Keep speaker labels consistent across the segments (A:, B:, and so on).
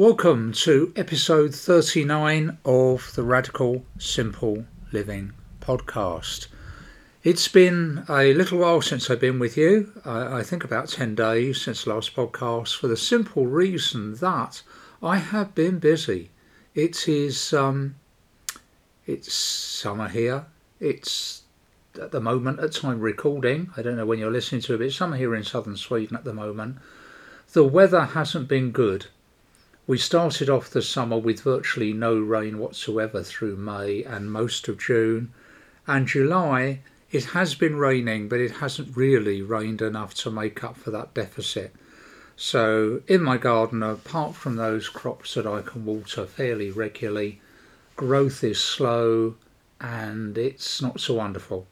A: Welcome to episode 39 of the Radical Simple Living podcast. It's been a little while since I've been with you. I, think about 10 days since last podcast for the simple reason that I have been busy. It is, um, it's summer here. It's at the moment, at time recording, I don't know when you're listening to it, but it's summer here in southern Sweden at the moment. The weather hasn't been good we started off the summer with virtually no rain whatsoever through May and most of June. And July, it has been raining, but it hasn't really rained enough to make up for that deficit. So, in my garden, apart from those crops that I can water fairly regularly, growth is slow and it's not so wonderful.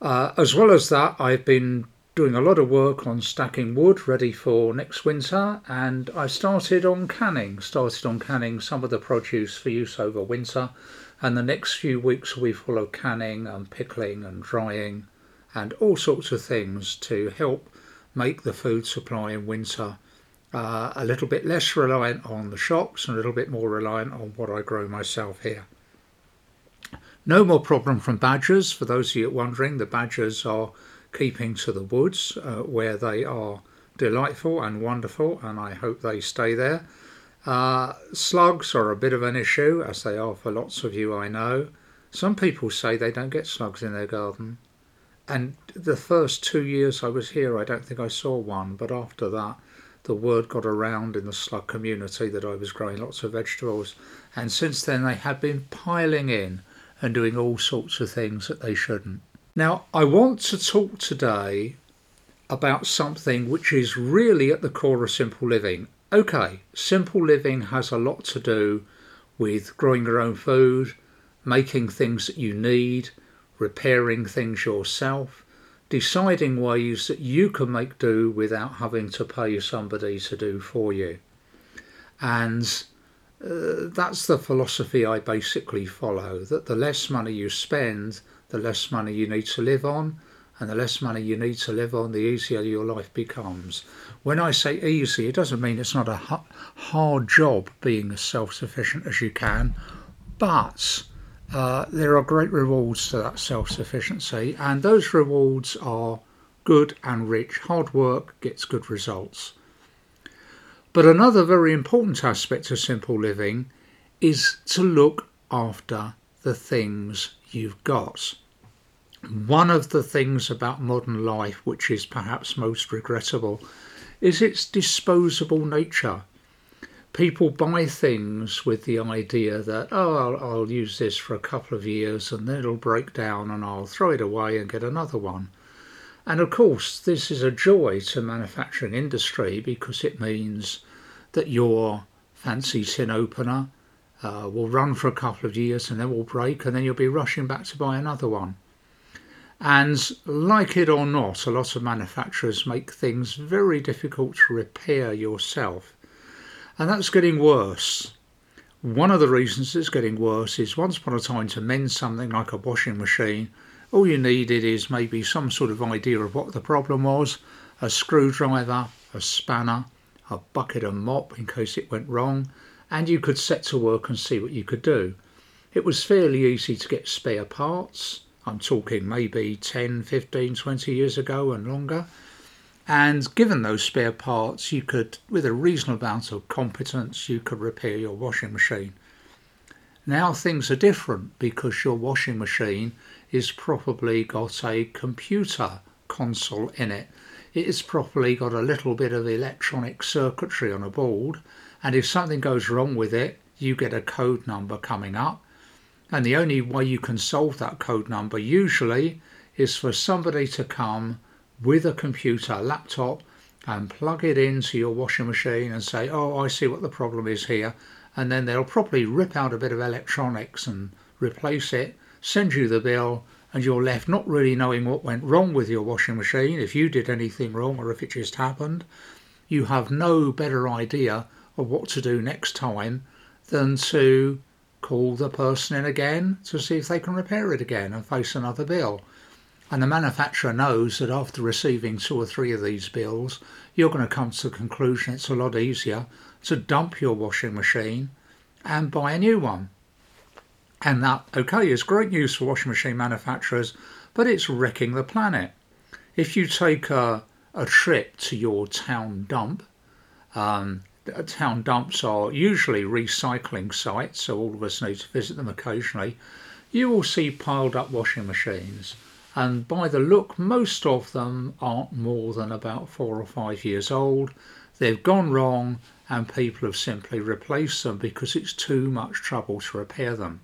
A: Uh, as well as that, I've been doing a lot of work on stacking wood ready for next winter and I started on canning, started on canning some of the produce for use over winter and the next few weeks full of canning and pickling and drying and all sorts of things to help make the food supply in winter uh, a little bit less reliant on the shops and a little bit more reliant on what I grow myself here. No more problem from badgers. For those of you wondering, the badgers are keeping to the woods uh, where they are delightful and wonderful, and I hope they stay there. Uh, slugs are a bit of an issue, as they are for lots of you I know. Some people say they don't get slugs in their garden. And the first two years I was here, I don't think I saw one, but after that, the word got around in the slug community that I was growing lots of vegetables. And since then, they have been piling in and doing all sorts of things that they shouldn't. Now, I want to talk today about something which is really at the core of simple living. Okay, simple living has a lot to do with growing your own food, making things that you need, repairing things yourself, deciding ways that you can make do without having to pay somebody to do for you. And uh, that's the philosophy I basically follow that the less money you spend, the less money you need to live on, and the less money you need to live on, the easier your life becomes. When I say easy, it doesn't mean it's not a hard job being as self sufficient as you can, but uh, there are great rewards to that self sufficiency, and those rewards are good and rich. Hard work gets good results. But another very important aspect of simple living is to look after the things you've got. One of the things about modern life which is perhaps most regrettable is its disposable nature. People buy things with the idea that, oh, I'll, I'll, use this for a couple of years and then it'll break down and I'll throw it away and get another one. And of course, this is a joy to manufacturing industry because it means that your fancy tin opener uh, will run for a couple of years and then will break and then you'll be rushing back to buy another one. And like it or not, a lot of manufacturers make things very difficult to repair yourself. And that's getting worse. One of the reasons it's getting worse is once upon a time to mend something like a washing machine, all you needed is maybe some sort of idea of what the problem was a screwdriver, a spanner, a bucket and mop in case it went wrong, and you could set to work and see what you could do. It was fairly easy to get spare parts I'm talking maybe 10, 15, 20 years ago and longer. And given those spare parts, you could, with a reasonable amount of competence, you could repair your washing machine. Now things are different because your washing machine is probably got a computer console in it. It has probably got a little bit of electronic circuitry on a board, and if something goes wrong with it, you get a code number coming up and the only way you can solve that code number usually is for somebody to come with a computer, laptop, and plug it into your washing machine and say, Oh, I see what the problem is here. And then they'll probably rip out a bit of electronics and replace it, send you the bill, and you're left not really knowing what went wrong with your washing machine, if you did anything wrong or if it just happened. You have no better idea of what to do next time than to call the person in again to see if they can repair it again and face another bill. And the manufacturer knows that after receiving two or three of these bills, you're going to come to the conclusion it's a lot easier to dump your washing machine and buy a new one. And that, okay, is great news for washing machine manufacturers, but it's wrecking the planet. If you take a, a trip to your town dump, um, town dumps are usually recycling sites, so all of us need to visit them occasionally. You will see piled up washing machines and by the look, most of them aren't more than about four or five years old. They've gone wrong, and people have simply replaced them because it's too much trouble to repair them.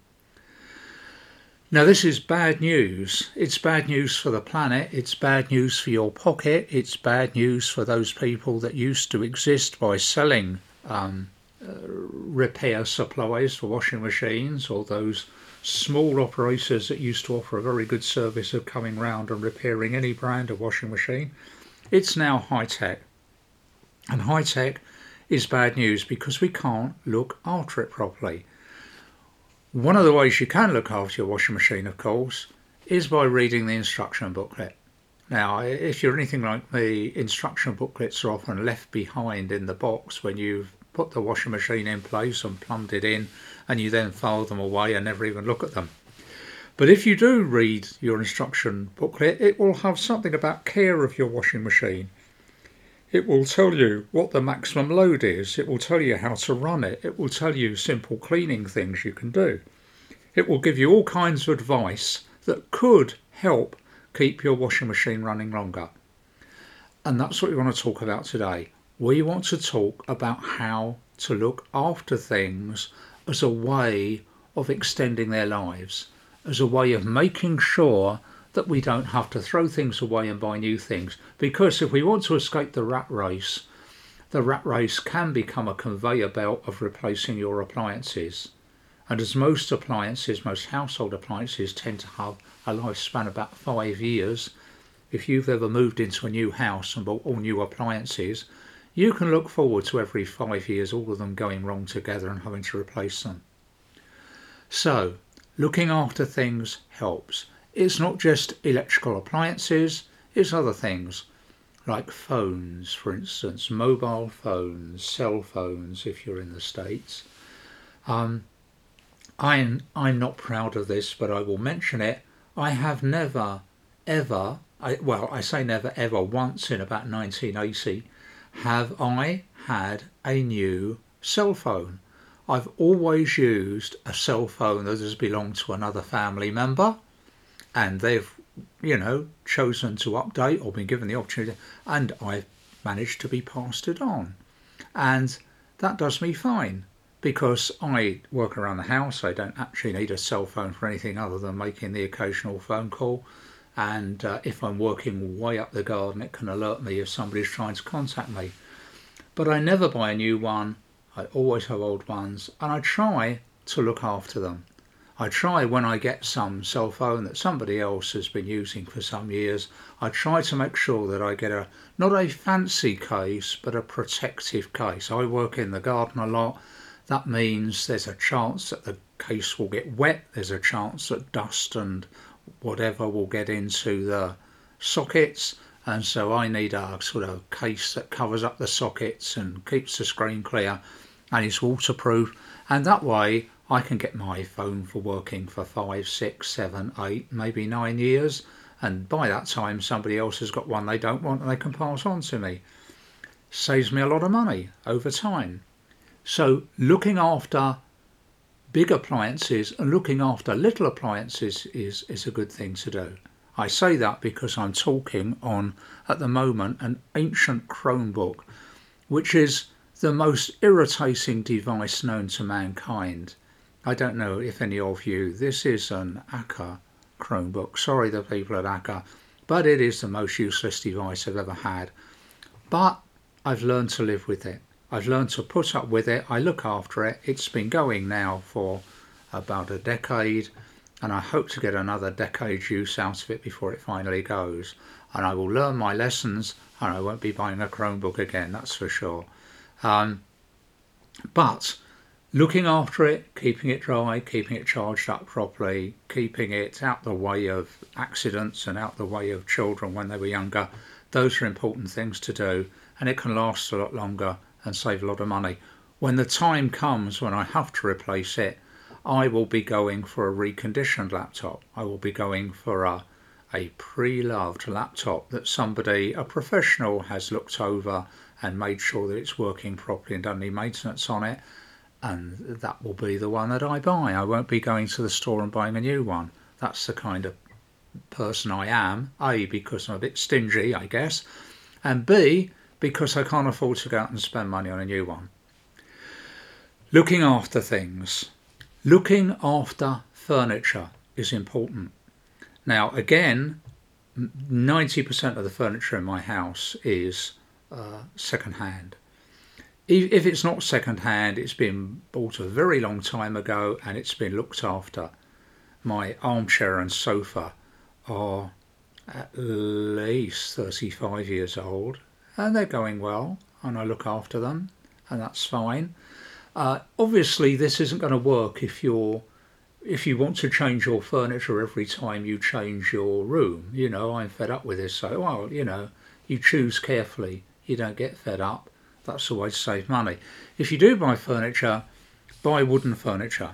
A: Now, this is bad news. It's bad news for the planet, it's bad news for your pocket, it's bad news for those people that used to exist by selling um, uh, repair supplies for washing machines or those small operators that used to offer a very good service of coming round and repairing any brand of washing machine. It's now high tech. And high tech is bad news because we can't look after it properly. One of the ways you can look after your washing machine, of course, is by reading the instruction booklet. Now, if you're anything like me, instruction booklets are often left behind in the box when you've put the washing machine in place and plumbed it in, and you then file them away and never even look at them. But if you do read your instruction booklet, it will have something about care of your washing machine. It will tell you what the maximum load is. It will tell you how to run it. It will tell you simple cleaning things you can do. It will give you all kinds of advice that could help keep your washing machine running longer. And that's what we want to talk about today we want to talk about how to look after things as a way of extending their lives, as a way of making sure that we don't have to throw things away and buy new things. Because if we want to escape the rat race, the rat race can become a conveyor belt of replacing your appliances. And as most appliances, most household appliances tend to have a lifespan about five years, if you've ever moved into a new house and bought all new appliances, you can look forward to every five years all of them going wrong together and having to replace them. So, looking after things helps. It's not just electrical appliances, it's other things like phones, for instance, mobile phones, cell phones if you're in the States. Um, I'm, I'm not proud of this, but I will mention it. I have never, ever, I, well, I say never, ever, once in about 1980, have I had a new cell phone. I've always used a cell phone that has belonged to another family member and they've, you know, chosen to update or been given the opportunity and I've managed to be passed it on. And that does me fine because I work around the house. I don't actually need a cell phone for anything other than making the occasional phone call and uh, if I'm working way up the garden, it can alert me if somebody's trying to contact me. But I never buy a new one. I always have old ones, and I try to look after them. I try when I get some cell phone that somebody else has been using for some years, I try to make sure that I get a not a fancy case but a protective case. I work in the garden a lot. That means there's a chance that the case will get wet, there's a chance that dust and whatever will get into the sockets and so I need a sort of case that covers up the sockets and keeps the screen clear and is waterproof and that way I can get my phone for working for five, six, seven, eight, maybe nine years and by that time somebody else has got one they don't want and they can pass on to me. Saves me a lot of money over time. So looking after big appliances and looking after little appliances is, is a good thing to do. I say that because I'm talking on, at the moment, an ancient Chromebook, which is the most irritating device known to mankind. I don't know if any of you, this is an Acer Chromebook. Sorry, the people at Acer, but it is the most useless device I've ever had. But I've learned to live with it. I've learned to put up with it. I look after it. It's been going now for about a decade, and I hope to get another decade's use out of it before it finally goes. And I will learn my lessons, and I won't be buying a Chromebook again, that's for sure. Um, but looking after it, keeping it dry, keeping it charged up properly, keeping it out the way of accidents and out the way of children when they were younger, those are important things to do and it can last a lot longer and save a lot of money. When the time comes when I have to replace it, I will be going for a reconditioned laptop. I will be going for a, a pre loved laptop that somebody, a professional, has looked over and made sure that it's working properly and done any maintenance on it and that will be the one that I buy. I won't be going to the store and buying a new one. That's the kind of person I am. A, because I'm a bit stingy, I guess, and B, because I can't afford to go out and spend money on a new one. Looking after things. Looking after furniture is important. Now, again, 90% of the furniture in my house is uh, second hand if it's not second hand, it's been bought a very long time ago and it's been looked after. My armchair and sofa are at least 35 years old and they're going well and I look after them and that's fine. Uh, obviously, this isn't going to work if you're if you want to change your furniture every time you change your room. You know, I'm fed up with this, so well, you know, you choose carefully. You don't get fed up that's the way to save money. If you do buy furniture, buy wooden furniture.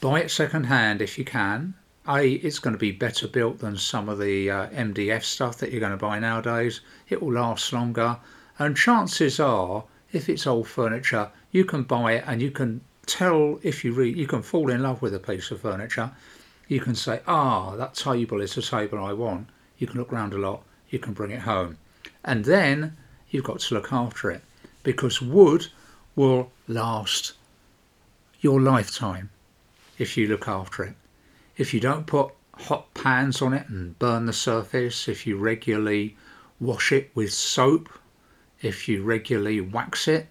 A: Buy it second hand if you can. A, it's going to be better built than some of the uh, MDF stuff that you're going to buy nowadays. It will last longer. And chances are, if it's old furniture, you can buy it and you can tell if you read, you can fall in love with a piece of furniture. You can say, ah, that table is the table I want. You can look round a lot. You can bring it home. And then you've got to look after it because wood will last your lifetime if you look after it. If you don't put hot pans on it and burn the surface, if you regularly wash it with soap, if you regularly wax it,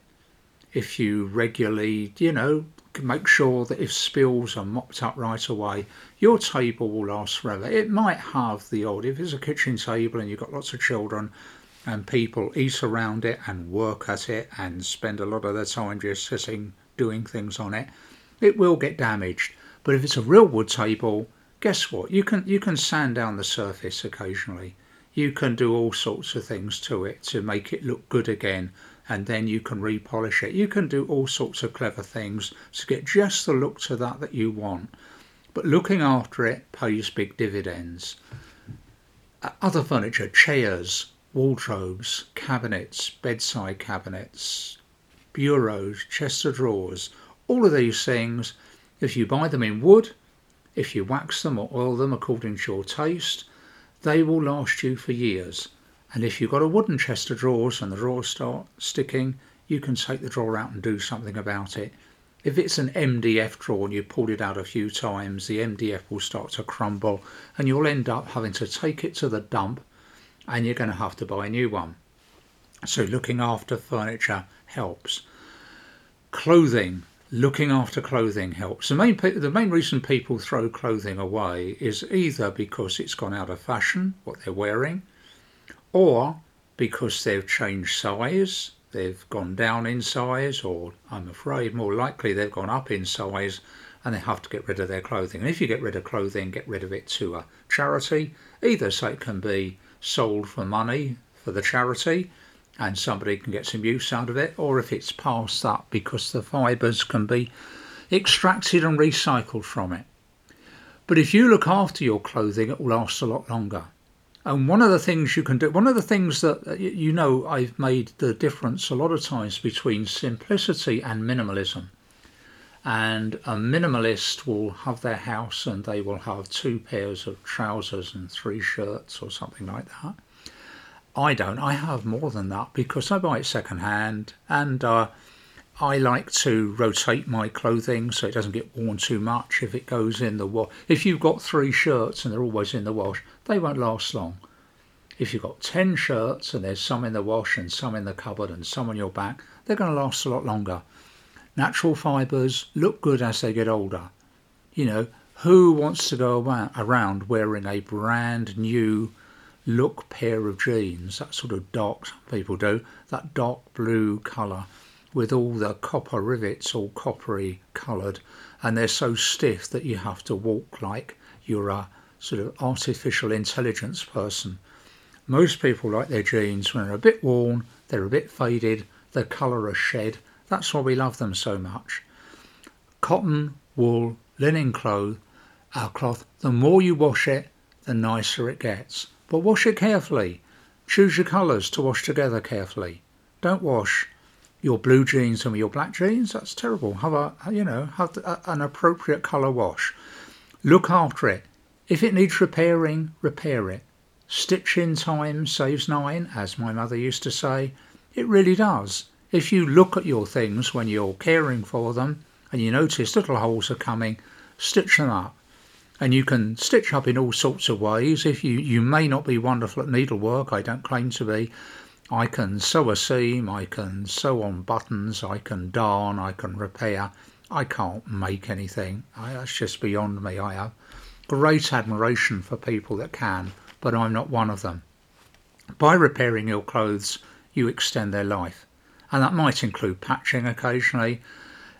A: if you regularly, you know, make sure that if spills are mopped up right away, your table will last forever. It might have the odd, if it's a kitchen table and you've got lots of children, and people eat around it and work at it and spend a lot of their time just sitting doing things on it, it will get damaged. But if it's a real wood table, guess what? You can you can sand down the surface occasionally. You can do all sorts of things to it to make it look good again, and then you can repolish it. You can do all sorts of clever things to get just the look to that that you want. But looking after it pays big dividends. Uh, other furniture, chairs, wardrobes, cabinets, bedside cabinets, bureaus, chests of drawers, all of these things, if you buy them in wood, if you wax them or oil them according to your taste, they will last you for years. And if you've got a wooden chest of drawers and the drawers start sticking, you can take the drawer out and do something about it. If it's an MDF drawer and you pulled it out a few times, the MDF will start to crumble and you'll end up having to take it to the dump and you're going to have to buy a new one. So looking after furniture helps. Clothing, looking after clothing helps. The main the main reason people throw clothing away is either because it's gone out of fashion, what they're wearing, or because they've changed size, they've gone down in size, or I'm afraid more likely they've gone up in size and they have to get rid of their clothing. And if you get rid of clothing, get rid of it to a charity, either so it can be sold for money for the charity and somebody can get some use out of it, or if it's past that because the fibres can be extracted and recycled from it. But if you look after your clothing, it will last a lot longer. And one of the things you can do, one of the things that uh, you know I've made the difference a lot of times between simplicity and minimalism and a minimalist will have their house and they will have two pairs of trousers and three shirts or something like that. I don't. I have more than that because I buy it second hand and uh, I like to rotate my clothing so it doesn't get worn too much if it goes in the wash. If you've got three shirts and they're always in the wash, they won't last long. If you've got 10 shirts and there's some in the wash and some in the cupboard and some on your back, they're going to last a lot longer. Natural fibres look good as they get older. You know, who wants to go around wearing a brand new look pair of jeans, that sort of dark, people do, that dark blue colour with all the copper rivets all coppery coloured and they're so stiff that you have to walk like you're a sort of artificial intelligence person. Most people like their jeans when they're a bit worn, they're a bit faded, the colour has shed. That's why we love them so much. Cotton, wool, linen cloth, our cloth, the more you wash it, the nicer it gets. But wash it carefully. Choose your colours to wash together carefully. Don't wash your blue jeans and your black jeans. That's terrible. Have a you know have an appropriate colour wash. Look after it. If it needs repairing, repair it. Stitch in time saves nine, as my mother used to say. It really does. If you look at your things when you're caring for them and you notice little holes are coming, stitch them up and you can stitch up in all sorts of ways. If you, you may not be wonderful at needlework, I don't claim to be. I can sew a seam, I can sew on buttons, I can darn, I can repair. I can't make anything. I, that's just beyond me. I have great admiration for people that can, but I'm not one of them. By repairing your clothes, you extend their life. And that might include patching occasionally,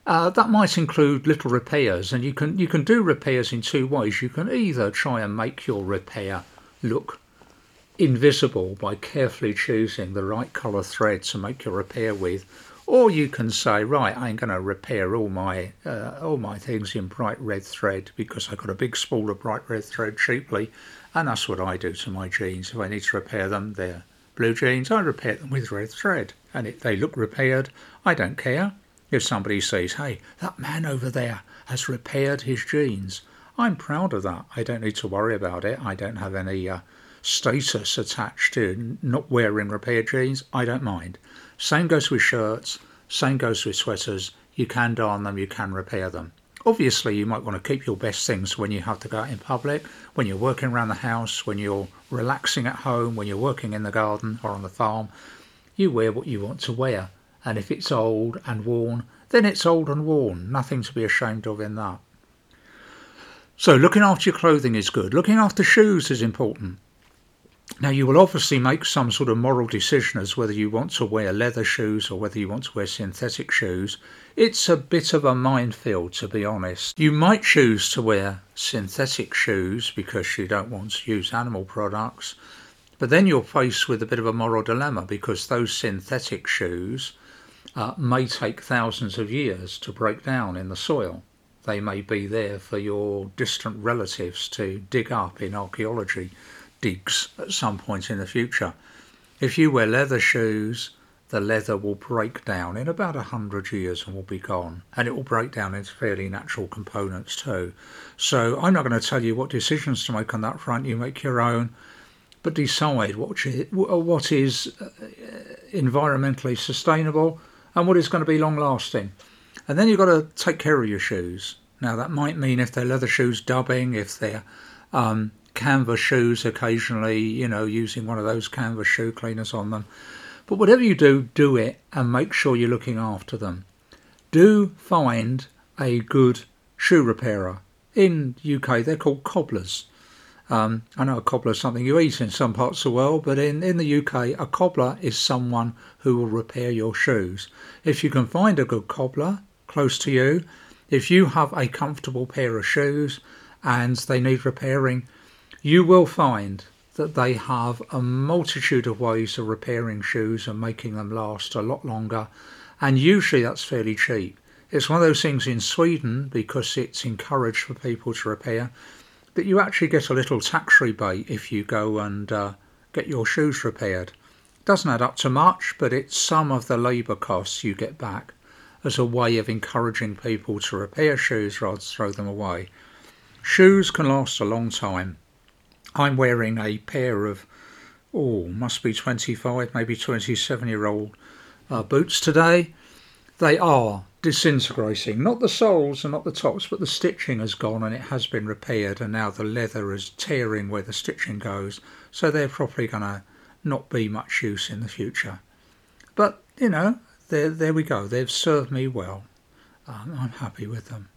A: uh, that might include little repairs, and you can you can do repairs in two ways. You can either try and make your repair look invisible by carefully choosing the right colour thread to make your repair with, or you can say, right, I'm going to repair all my uh, all my things in bright red thread because I got a big spool of bright red thread cheaply, and that's what I do to my jeans. If I need to repair them, they're blue jeans. I repair them with red thread, and if they look repaired, I don't care. If somebody says, hey, that man over there has repaired his jeans, I'm proud of that. I don't need to worry about it. I don't have any uh, status attached to not wearing repaired jeans. I don't mind. Same goes with shirts, same goes with sweaters. You can darn them, you can repair them. Obviously, you might want to keep your best things when you have to go out in public, when you're working around the house, when you're relaxing at home, when you're working in the garden or on the farm. You wear what you want to wear and if it's old and worn, then it's old and worn. Nothing to be ashamed of in that. So, looking after your clothing is good. Looking after shoes is important. Now, you will obviously make some sort of moral decision as whether you want to wear leather shoes or whether you want to wear synthetic shoes. It's a bit of a minefield, to be honest. You might choose to wear synthetic shoes because you don't want to use animal products, but then you're faced with a bit of a moral dilemma because those synthetic shoes uh, may take thousands of years to break down in the soil. They may be there for your distant relatives to dig up in archaeology digs at some point in the future. If you wear leather shoes, the leather will break down in about a hundred years and will be gone. And it will break down into fairly natural components too. So I'm not going to tell you what decisions to make on that front. You make your own, but decide what, what is uh, environmentally sustainable and what is going to be long lasting. And then you've got to take care of your shoes. Now, that might mean if they're leather shoes dubbing, if they're um, canvas shoes occasionally, you know, using one of those canvas shoe cleaners on them. But whatever you do, do it and make sure you're looking after them. Do find a good shoe repairer. In UK, they're called cobblers. Um, I know a cobbler is something you eat in some parts of the world, but in, in the UK, a cobbler is someone who will repair your shoes. If you can find a good cobbler close to you, if you have a comfortable pair of shoes and they need repairing, you will find that they have a multitude of ways of repairing shoes and making them last a lot longer. And usually that's fairly cheap. It's one of those things in Sweden because it's encouraged for people to repair that you actually get a little tax rebate if you go and uh, get your shoes repaired. Doesn't add up to much, but it's some of the labour costs you get back as a way of encouraging people to repair shoes rather than throw them away. Shoes can last a long time. I'm wearing a pair of, oh, must be 25, maybe 27 year old uh, boots today. They are disintegrating. Not the soles and not the tops, but the stitching has gone and it has been repaired, and now the leather is tearing where the stitching goes. So they're probably going to not be much use in the future. But you know, there there we go. They've served me well. Um, I'm happy with them.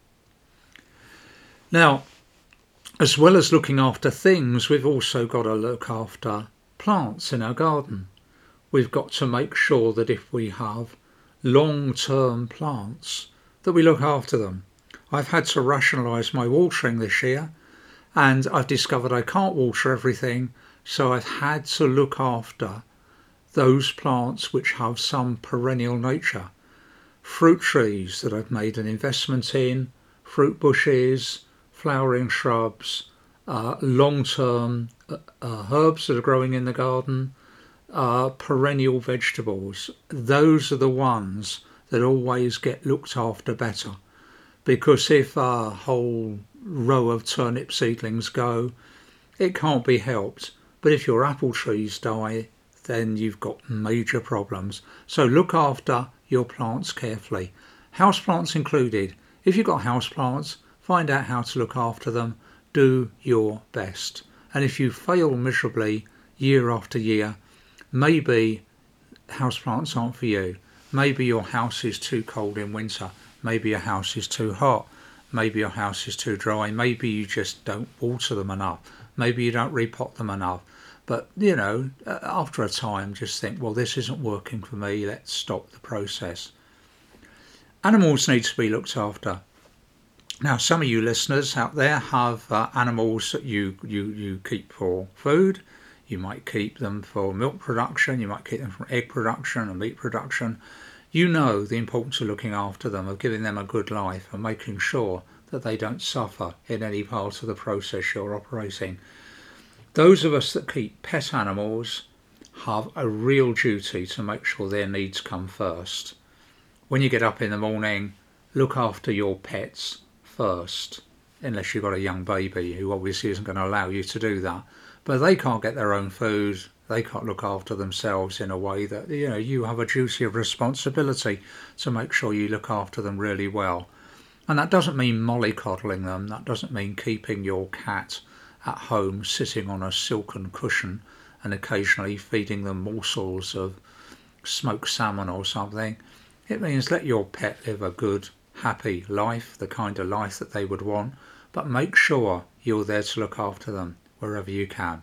A: Now, as well as looking after things, we've also got to look after plants in our garden. We've got to make sure that if we have long term plants that we look after them. I've had to rationalise my watering this year and I've discovered I can't water everything, so I've had to look after those plants which have some perennial nature. Fruit trees that I've made an investment in, fruit bushes, flowering shrubs, uh, long term uh, uh, herbs that are growing in the garden, uh, perennial vegetables. Those are the ones that always get looked after better. Because if a whole row of turnip seedlings go, it can't be helped. But if your apple trees die, then you've got major problems. So look after your plants carefully. House plants included. If you've got house plants, find out how to look after them. Do your best. And if you fail miserably year after year, maybe house plants aren't for you. Maybe your house is too cold in winter. Maybe your house is too hot. Maybe your house is too dry. Maybe you just don't water them enough. Maybe you don't repot them enough. But, you know, uh, after a time, just think, well, this isn't working for me. Let's stop the process. Animals need to be looked after. Now, some of you listeners out there have uh, animals that you, you, you keep for food. You might keep them for milk production. You might keep them for egg production and meat production you know the importance of looking after them, of giving them a good life, and making sure that they don't suffer in any part of the process you're operating. Those of us that keep pet animals have a real duty to make sure their needs come first. When you get up in the morning, look after your pets first, unless you've got a young baby who obviously isn't going to allow you to do that. But they can't get their own food, they can't look after themselves in a way that you know you have a duty of responsibility to make sure you look after them really well. And that doesn't mean mollycoddling them. That doesn't mean keeping your cat at home sitting on a silken cushion and occasionally feeding them morsels of smoked salmon or something. It means let your pet live a good, happy life, the kind of life that they would want, but make sure you're there to look after them wherever you can.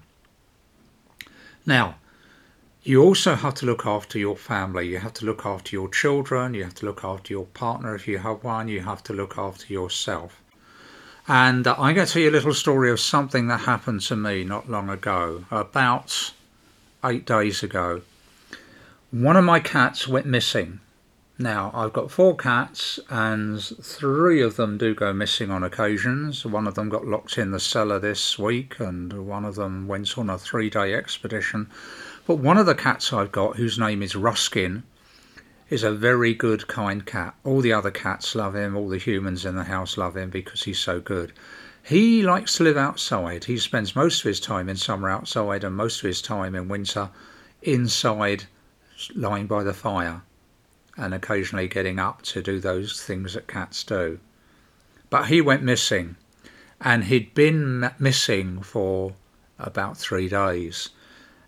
A: Now, you also have to look after your family. You have to look after your children. You have to look after your partner if you have one. You have to look after yourself. And uh, I'm going to tell you a little story of something that happened to me not long ago, about eight days ago. One of my cats went missing. Now, I've got four cats, and three of them do go missing on occasions. One of them got locked in the cellar this week, and one of them went on a three day expedition. But one of the cats I've got, whose name is Ruskin, is a very good, kind cat. All the other cats love him, all the humans in the house love him because he's so good. He likes to live outside. He spends most of his time in summer outside and most of his time in winter inside, lying by the fire and occasionally getting up to do those things that cats do. But he went missing, and he'd been missing for about three days,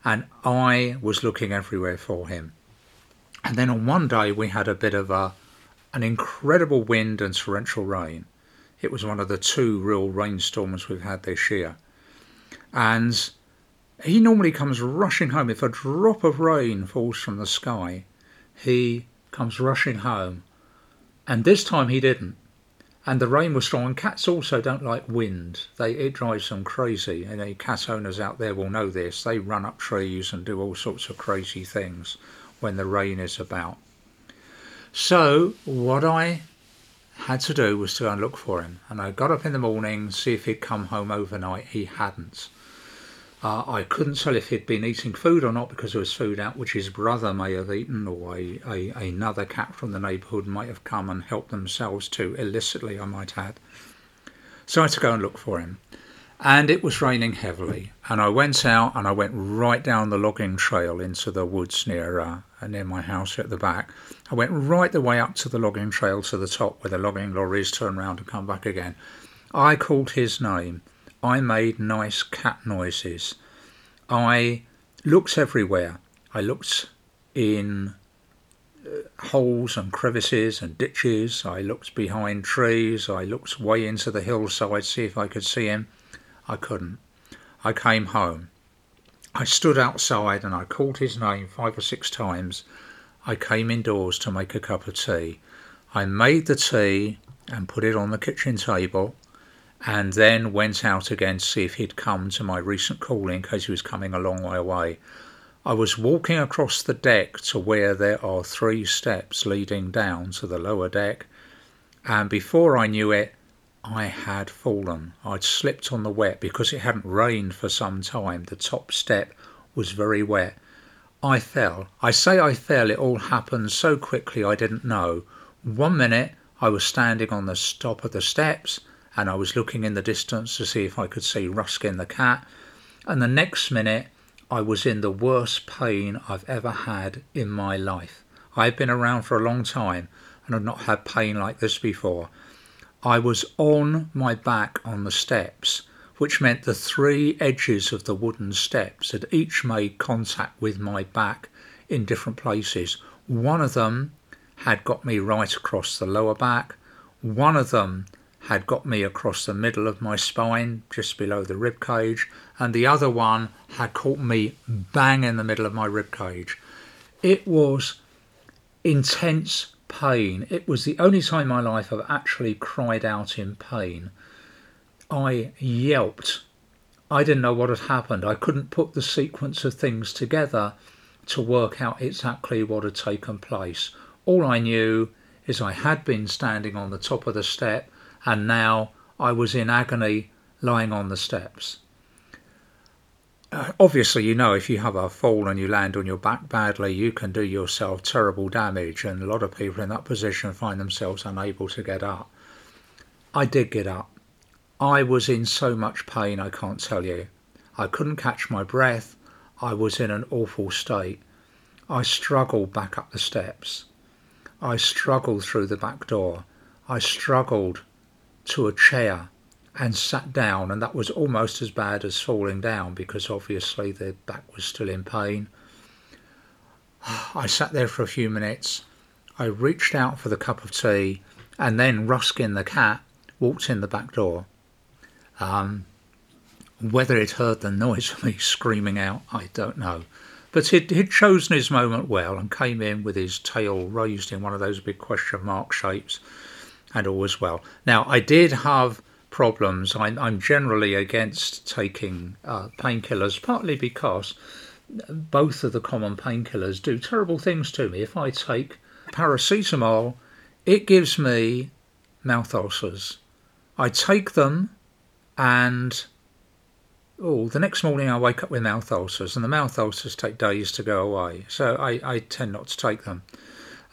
A: and I was looking everywhere for him. And then on one day we had a bit of a an incredible wind and torrential rain. It was one of the two real rainstorms we've had this year. And he normally comes rushing home. If a drop of rain falls from the sky, he comes rushing home. And this time he didn't. And the rain was strong. And cats also don't like wind. They it drives them crazy. And any cat owners out there will know this. They run up trees and do all sorts of crazy things when the rain is about. So what I had to do was to go and look for him. And I got up in the morning, see if he'd come home overnight. He hadn't. Uh, I couldn't tell if he'd been eating food or not because there was food out which his brother may have eaten or a, a, another cat from the neighbourhood might have come and helped themselves to illicitly, I might add. So I had to go and look for him. And it was raining heavily. And I went out and I went right down the logging trail into the woods near, uh, near my house at the back. I went right the way up to the logging trail to the top where the logging lorries turn round and come back again. I called his name I made nice cat noises. I looked everywhere. I looked in uh, holes and crevices and ditches. I looked behind trees. I looked way into the hillside, to see if I could see him. I couldn't. I came home. I stood outside and I called his name five or six times I came indoors to make a cup of tea. I made the tea and put it on the kitchen table and then went out again to see if he'd come to my recent call in case he was coming a long way away. I was walking across the deck to where there are three steps leading down to the lower deck, and before I knew it, I had fallen. I'd slipped on the wet because it hadn't rained for some time. The top step was very wet. I fell. I say I fell, it all happened so quickly I didn't know. One minute I was standing on the top of the steps and I was looking in the distance to see if I could see Ruskin the cat. And the next minute, I was in the worst pain I've ever had in my life. I've been around for a long time and I've not had pain like this before. I was on my back on the steps, which meant the three edges of the wooden steps had each made contact with my back in different places. One of them had got me right across the lower back. One of them had got me across the middle of my spine, just below the rib cage, and the other one had caught me bang in the middle of my rib cage. It was intense pain. It was the only time in my life I've actually cried out in pain. I yelped. I didn't know what had happened. I couldn't put the sequence of things together to work out exactly what had taken place. All I knew is I had been standing on the top of the step and now I was in agony lying on the steps. Uh, obviously, you know, if you have a fall and you land on your back badly, you can do yourself terrible damage, and a lot of people in that position find themselves unable to get up. I did get up. I was in so much pain, I can't tell you. I couldn't catch my breath. I was in an awful state. I struggled back up the steps. I struggled through the back door. I struggled to a chair and sat down, and that was almost as bad as falling down because obviously the back was still in pain. I sat there for a few minutes. I reached out for the cup of tea, and then Ruskin the cat walked in the back door. Um, whether it heard the noise of me screaming out, I don't know. But he'd, he'd chosen his moment well and came in with his tail raised in one of those big question mark shapes and all was well. Now, I did have problems. I'm, I'm generally against taking uh, painkillers, partly because both of the common painkillers do terrible things to me. If I take paracetamol, it gives me mouth ulcers. I take them and oh, the next morning I wake up with mouth ulcers, and the mouth ulcers take days to go away. So I, I tend not to take them.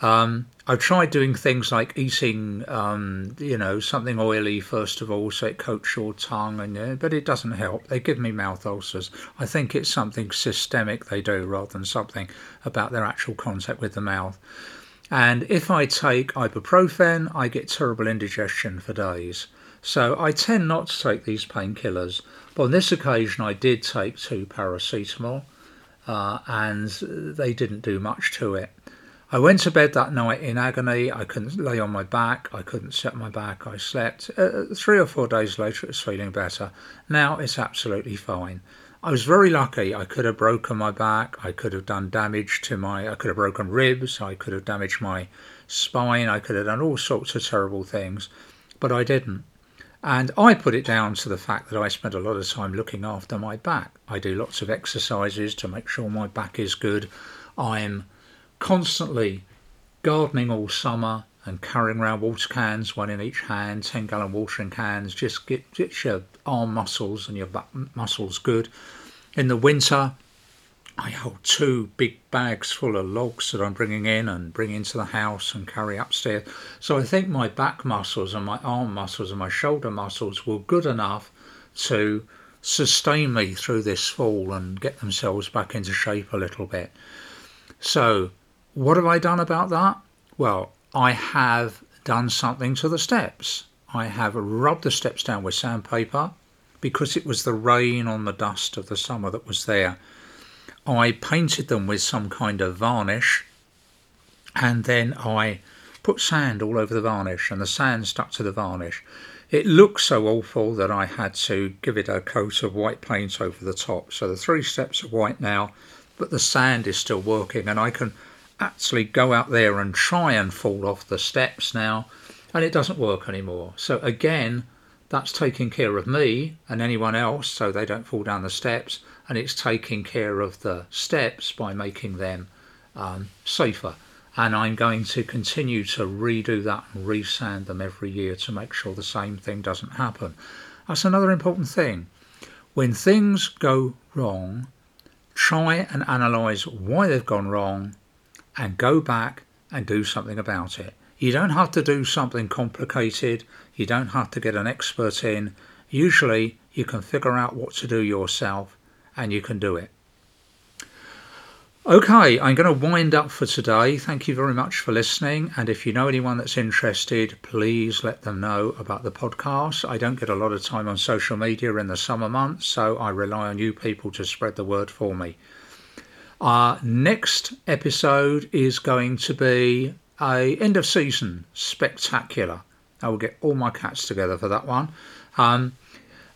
A: Um, I've tried doing things like eating, um, you know, something oily first of all, so it coats your tongue, and uh, but it doesn't help. They give me mouth ulcers. I think it's something systemic they do rather than something about their actual contact with the mouth. And if I take ibuprofen, I get terrible indigestion for days. So I tend not to take these painkillers. But on this occasion, I did take two paracetamol, uh, and they didn't do much to it. I went to bed that night in agony. I couldn't lay on my back. I couldn't set my back. I slept. Uh, three or four days later, it was feeling better. Now it's absolutely fine. I was very lucky. I could have broken my back. I could have done damage to my. I could have broken ribs. I could have damaged my spine. I could have done all sorts of terrible things, but I didn't. And I put it down to the fact that I spent a lot of time looking after my back. I do lots of exercises to make sure my back is good. I'm constantly gardening all summer and carrying around water cans, one in each hand, 10 gallon watering cans, just get, get your arm muscles and your back muscles good. In the winter, I hold two big bags full of logs that I'm bringing in and bring into the house and carry upstairs. So I think my back muscles and my arm muscles and my shoulder muscles were good enough to sustain me through this fall and get themselves back into shape a little bit. So what have I done about that? Well, I have done something to the steps. I have rubbed the steps down with sandpaper because it was the rain on the dust of the summer that was there. I painted them with some kind of varnish and then I put sand all over the varnish and the sand stuck to the varnish. It looked so awful that I had to give it a coat of white paint over the top. So the three steps are white now, but the sand is still working and I can actually go out there and try and fall off the steps now, and it doesn't work anymore. So again, that's taking care of me and anyone else so they don't fall down the steps, and it's taking care of the steps by making them um, safer. And I'm going to continue to redo that and resand them every year to make sure the same thing doesn't happen. That's another important thing. When things go wrong, try and analyse why they've gone wrong and go back and do something about it. You don't have to do something complicated, you don't have to get an expert in. Usually, you can figure out what to do yourself and you can do it. Okay, I'm going to wind up for today. Thank you very much for listening. And if you know anyone that's interested, please let them know about the podcast. I don't get a lot of time on social media in the summer months, so I rely on you people to spread the word for me. Our next episode is going to be a end of season spectacular. I will get all my cats together for that one. Um,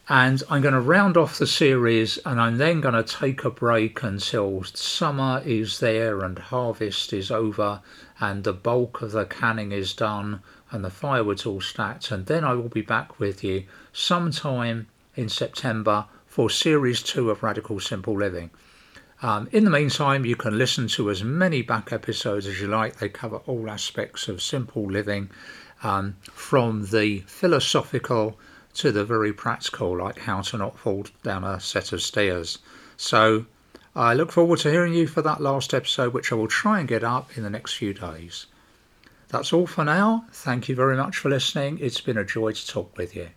A: and I'm going to round off the series and I'm then going to take a break until summer is there and harvest is over and the bulk of the canning is done and the firewood's all stacked and then I will be back with you sometime in September for series 2 of Radical Simple Living. Um, in the meantime, you can listen to as many back episodes as you like. They cover all aspects of simple living, um, from the philosophical to the very practical, like how to not fall down a set of stairs. So I look forward to hearing you for that last episode, which I will try and get up in the next few days. That's all for now. Thank you very much for listening. It's been a joy to talk with you.